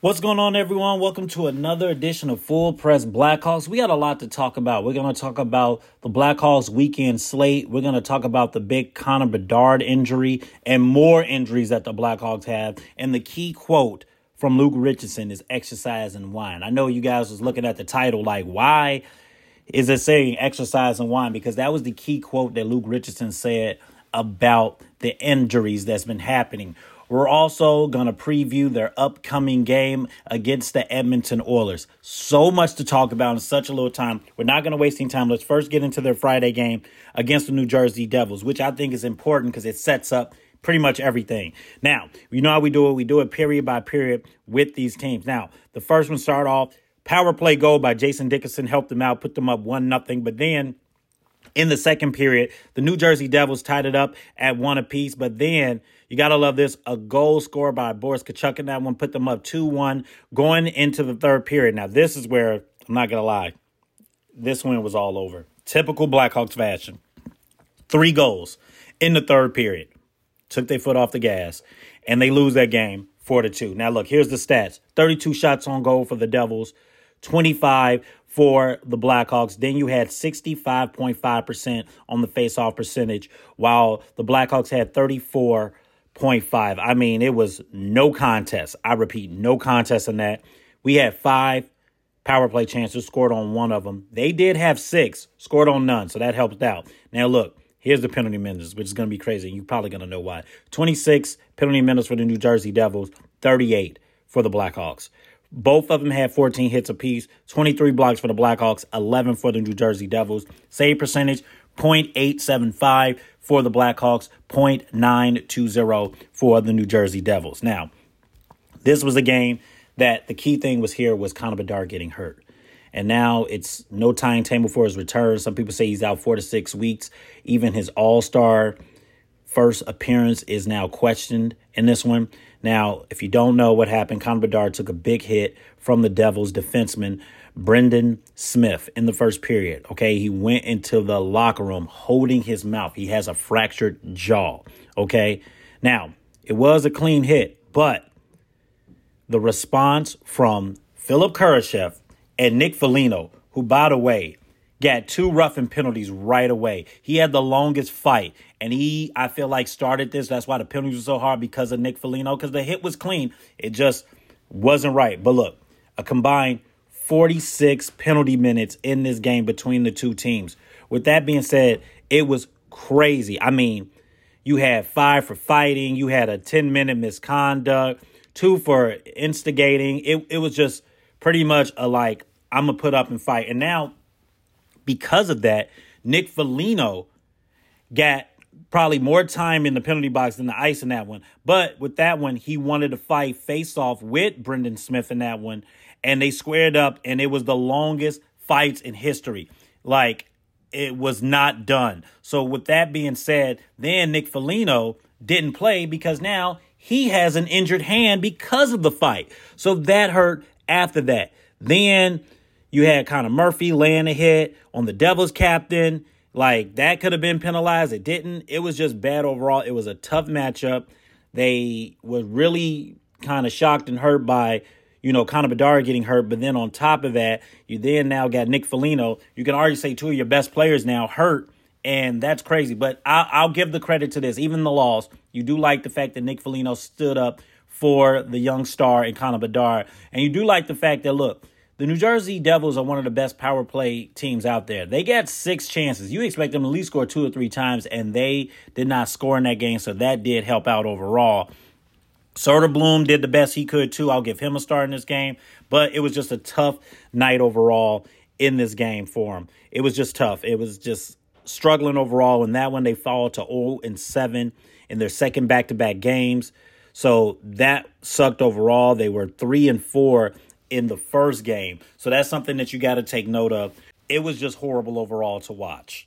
What's going on, everyone? Welcome to another edition of Full Press Blackhawks. We got a lot to talk about. We're going to talk about the Blackhawks weekend slate. We're going to talk about the big Connor Bedard injury and more injuries that the Blackhawks have. And the key quote from Luke Richardson is exercise and wine. I know you guys was looking at the title like, why is it saying exercise and wine? Because that was the key quote that Luke Richardson said about the injuries that's been happening. We're also going to preview their upcoming game against the Edmonton Oilers. So much to talk about in such a little time. We're not going to waste any time. Let's first get into their Friday game against the New Jersey Devils, which I think is important because it sets up pretty much everything. Now, you know how we do it. We do it period by period with these teams. Now, the first one start off power play goal by Jason Dickinson helped them out, put them up one nothing. But then in the second period, the New Jersey Devils tied it up at one apiece. But then you got to love this a goal scored by Boris Katchouk in that one, put them up 2 1 going into the third period. Now, this is where I'm not going to lie, this one was all over. Typical Blackhawks fashion. Three goals in the third period. Took their foot off the gas, and they lose that game 4 to 2. Now, look, here's the stats 32 shots on goal for the Devils, 25 for the Blackhawks. Then you had 65.5% on the faceoff percentage, while the Blackhawks had 34.5. I mean, it was no contest. I repeat, no contest in that. We had five power play chances, scored on one of them. They did have six, scored on none, so that helped out. Now, look, here's the penalty minutes, which is going to be crazy. You're probably going to know why. 26 penalty minutes for the New Jersey Devils, 38 for the Blackhawks. Both of them had 14 hits apiece, 23 blocks for the Blackhawks, 11 for the New Jersey Devils. Save percentage 0.875 for the Blackhawks, 0.920 for the New Jersey Devils. Now, this was a game that the key thing was here was Connor Bedard getting hurt. And now it's no timetable for his return. Some people say he's out four to six weeks. Even his all star first appearance is now questioned in this one. Now, if you don't know what happened, Connor Bedard took a big hit from the Devils defenseman Brendan Smith in the first period. Okay, he went into the locker room holding his mouth. He has a fractured jaw. Okay, now it was a clean hit, but the response from Philip Kurashev and Nick Foligno, who, by the way, got two roughing penalties right away. He had the longest fight, and he, I feel like, started this. That's why the penalties were so hard because of Nick Foligno, because the hit was clean. It just wasn't right. But look, a combined 46 penalty minutes in this game between the two teams. With that being said, it was crazy. I mean, you had five for fighting, you had a 10 minute misconduct, two for instigating. It, it was just pretty much a like, I'm going to put up and fight. And now, because of that, Nick Foligno got probably more time in the penalty box than the ice in that one. But with that one, he wanted to fight face off with Brendan Smith in that one. And they squared up, and it was the longest fights in history. Like, it was not done. So, with that being said, then Nick Foligno didn't play because now he has an injured hand because of the fight. So that hurt after that. Then you had Connor Murphy laying a hit on the Devils captain. Like that could have been penalized. It didn't. It was just bad overall. It was a tough matchup. They were really kind of shocked and hurt by, you know, Connor Bedard getting hurt. But then on top of that, you then now got Nick Foligno. You can already say two of your best players now hurt. And that's crazy. But I'll, I'll give the credit to this. Even the loss, you do like the fact that Nick Foligno stood up for the young star and Connor Bedard. And you do like the fact that, look, the New Jersey Devils are one of the best power play teams out there. They got six chances. You expect them to at least score two or three times, and they did not score in that game, so that did help out overall. Soderblom did the best he could too. I'll give him a start in this game, but it was just a tough night overall in this game for him. It was just tough. It was just struggling overall. In that one, they fall to 0 and 7 in their second back to back games. So that sucked overall. They were 3 and 4 in the first game. So that's something that you got to take note of. It was just horrible overall to watch.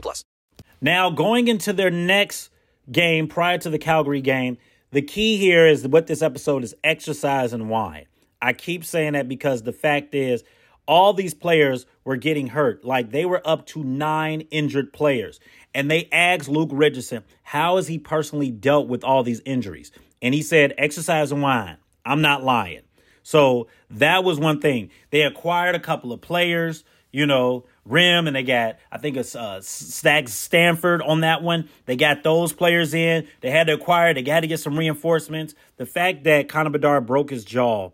plus. Now, going into their next game prior to the Calgary game, the key here is what this episode is exercise and why. I keep saying that because the fact is, all these players were getting hurt. Like they were up to nine injured players. And they asked Luke Richardson, how has he personally dealt with all these injuries? And he said, exercise and wine. I'm not lying. So that was one thing. They acquired a couple of players, you know, Rem, and they got, I think it's uh, Sanford on that one. They got those players in. They had to acquire, they got to get some reinforcements. The fact that Connor Bedard broke his jaw,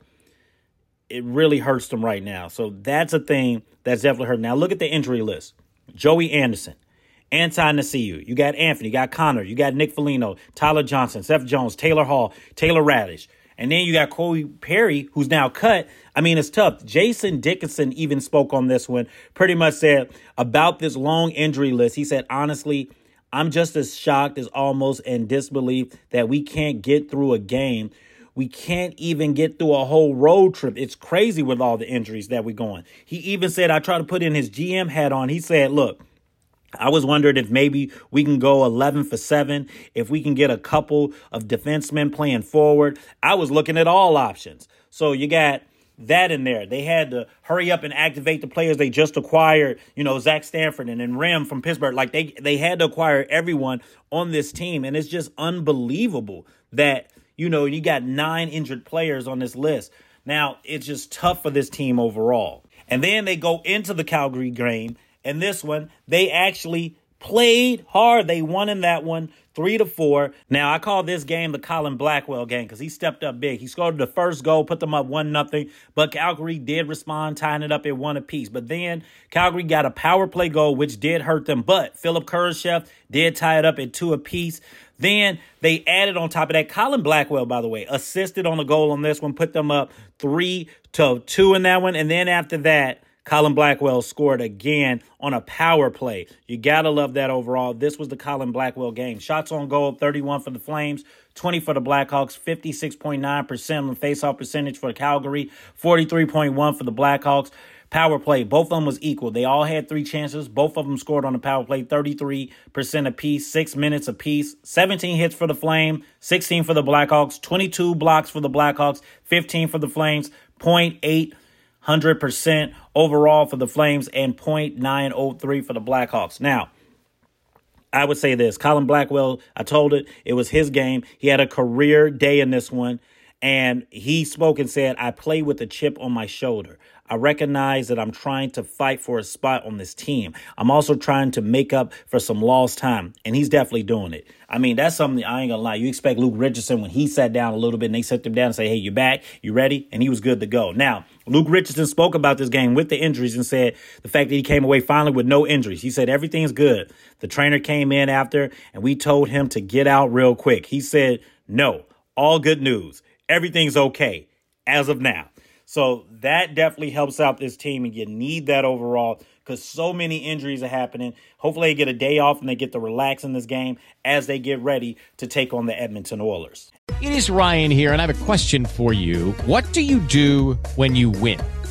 it really hurts them right now. So that's a thing that's definitely hurt. Now look at the injury list Joey Anderson. Athanasiou. You got Anthony, you got Connor, you got Nick Foligno, Tyler Johnson, Seth Jones, Taylor Hall, Taylor Raddysh. And then you got Corey Perry, who's now cut. I mean, it's tough. Jason Dickinson even spoke on this one, pretty much said about this long injury list. He said, honestly, I'm just as shocked as almost in disbelief that we can't get through a game. We can't even get through a whole road trip. It's crazy with all the injuries that we're going. He even said, I tried to put in his GM hat on. He said, look, I was wondering if maybe we can go 11 for 7, if we can get a couple of defensemen playing forward. I was looking at all options. So you got that in there. They had to hurry up and activate the players they just acquired, you know, Zach Sanford and then Rem from Pittsburgh. Like they they had to acquire everyone on this team. And it's just unbelievable that, you know, you got nine injured players on this list. Now, it's just tough for this team overall. And then they go into the Calgary game and this one, they actually played hard. They won in that one, three to four. Now I call this game the Colin Blackwell game because he stepped up big. He scored the first goal, put them up one nothing. But Calgary did respond, tying it up at one apiece. But then Calgary got a power play goal, which did hurt them. But Philip Kurashev did tie it up at two apiece. Then they added on top of that, Colin Blackwell, by the way, assisted on the goal on this one, put them up three to two in that one. And then after that, Colin Blackwell scored again on a power play. You got to love that overall. This was the Colin Blackwell game. Shots on goal 31 for the Flames, 20 for the Blackhawks, 56.9% on faceoff percentage for Calgary, 43.1 for the Blackhawks. Power play, both of them was equal. They all had three chances. Both of them scored on the power play, 33% apiece, six minutes apiece, 17 hits for the Flame, 16 for the Blackhawks, 22 blocks for the Blackhawks, 15 for the Flames, 0.8 100% overall for the Flames and .903 for the Blackhawks. Now, I would say this Colin Blackwell, I told it, it was his game. He had a career day in this one. And he spoke and said, I play with a chip on my shoulder. I recognize that I'm trying to fight for a spot on this team. I'm also trying to make up for some lost time, and he's definitely doing it. I mean, that's something I ain't gonna lie. You expect Luke Richardson when he sat down a little bit and they set him down and say, Hey, you back? You ready? And he was good to go. Now, Luke Richardson spoke about this game with the injuries and said the fact that he came away finally with no injuries. He said everything's good. The trainer came in after and we told him to get out real quick. He said, No, all good news everything's okay as of now. So that definitely helps out this team, and you need that overall because so many injuries are happening. Hopefully, they get a day off and they get to relax in this game as they get ready to take on the Edmonton Oilers. It is Ryan here, and I have a question for you. What do you do when you win?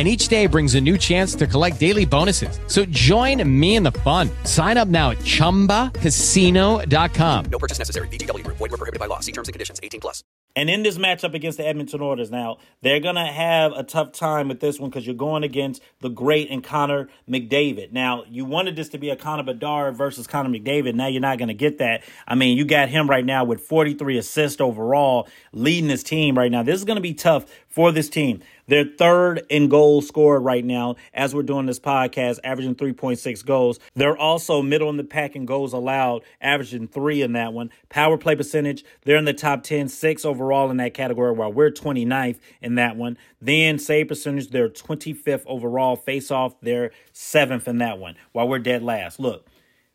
and each day brings a new chance to collect daily bonuses. So join me in the fun. Sign up now at ChumbaCasino.com. No purchase necessary. VGW. Void were prohibited by law. See terms and conditions. 18 plus. And in this matchup against the Edmonton Oilers now, they're going to have a tough time with this one because you're going against the great and Connor McDavid. Now, you wanted this to be a Connor Bedard versus Connor McDavid. Now you're not going to get that. I mean, you got him right now with 43 assists overall, leading his team right now. This is going to be tough for this team. They're third in goals scored right now as we're doing this podcast, averaging 3.6 goals. They're also middle in the pack in goals allowed, averaging three in that one. Power play percentage, they're in the top 10, six overall in that category, while we're 29th in that one. Then save percentage, they're 25th overall. Face off, they're seventh in that one, while we're dead last. Look,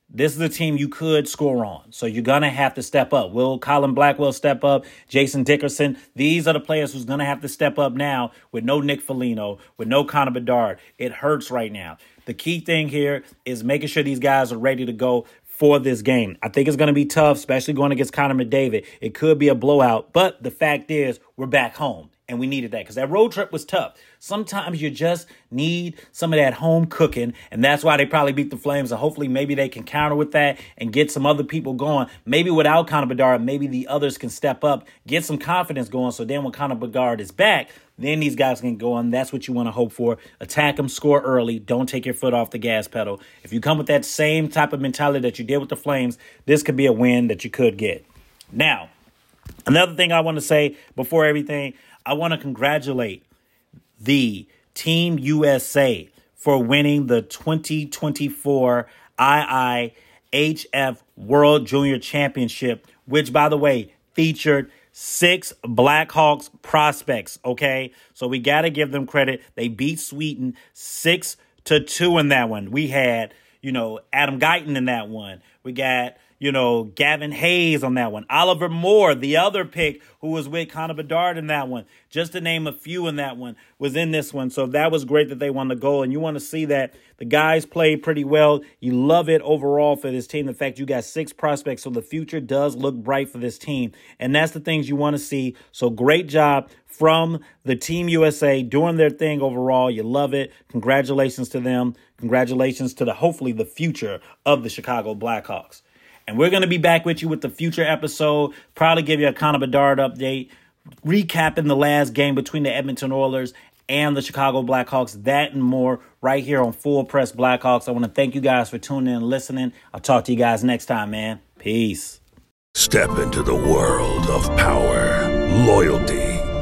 this is a team you could score on. So you're going to have to step up. Will Colin Blackwell step up? Jason Dickinson? These are the players who's going to have to step up now with no Nick Foligno, with no Connor Bedard. It hurts right now. The key thing here is making sure these guys are ready to go for this game. I think it's going to be tough, especially going against Connor McDavid. It could be a blowout, but the fact is we're back home and we needed that because that road trip was tough. Sometimes you just need some of that home cooking, and that's why they probably beat the Flames. And hopefully, maybe they can counter with that and get some other people going. Maybe without Connor Bedard, maybe the others can step up, get some confidence going. So then, when Connor Bedard is back, then these guys can go on. That's what you want to hope for. Attack them, score early. Don't take your foot off the gas pedal. If you come with that same type of mentality that you did with the Flames, this could be a win that you could get. Now, another thing I want to say before everything, I want to congratulate the Team USA for winning the 2024 IIHF World Junior Championship, which, by the way, featured six Blackhawks prospects. Okay, so we got to give them credit. They beat Sweden six to two in that one. We had, you know, Adam Guyton in that one. We got you know, Gavin Hayes on that one. Oliver Moore, the other pick who was with Connor Bedard in that one. Just to name a few in that one, was in this one. So that was great that they won the goal. And you want to see that the guys played pretty well. You love it overall for this team. The fact you got six prospects. So the future does look bright for this team. And that's the things you want to see. So great job from the Team USA doing their thing overall. You love it. Congratulations to them. Congratulations to the hopefully the future of the Chicago Blackhawks. And we're going to be back with you with the future episode. Probably give you a Connor Bedard update, recapping the last game between the Edmonton Oilers and the Chicago Blackhawks. That and more right here on Full Press Blackhawks. I want to thank you guys for tuning in and listening. I'll talk to you guys next time, man. Peace. Step into the world of power, loyalty,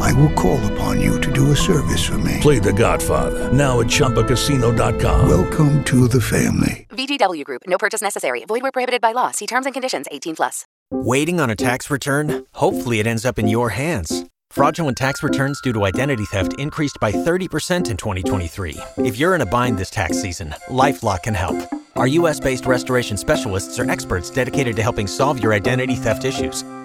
I will call upon you to do a service for me. Play The Godfather, now at ChumbaCasino.com. Welcome to the family. VGW Group, no purchase necessary. Void where prohibited by law. See terms and conditions 18 plus. Waiting on a tax return? Hopefully, it ends up in your hands. Fraudulent tax returns due to identity theft increased by 30% in 2023. If you're in a bind this tax season, LifeLock can help. Our US based restoration specialists are experts dedicated to helping solve your identity theft issues.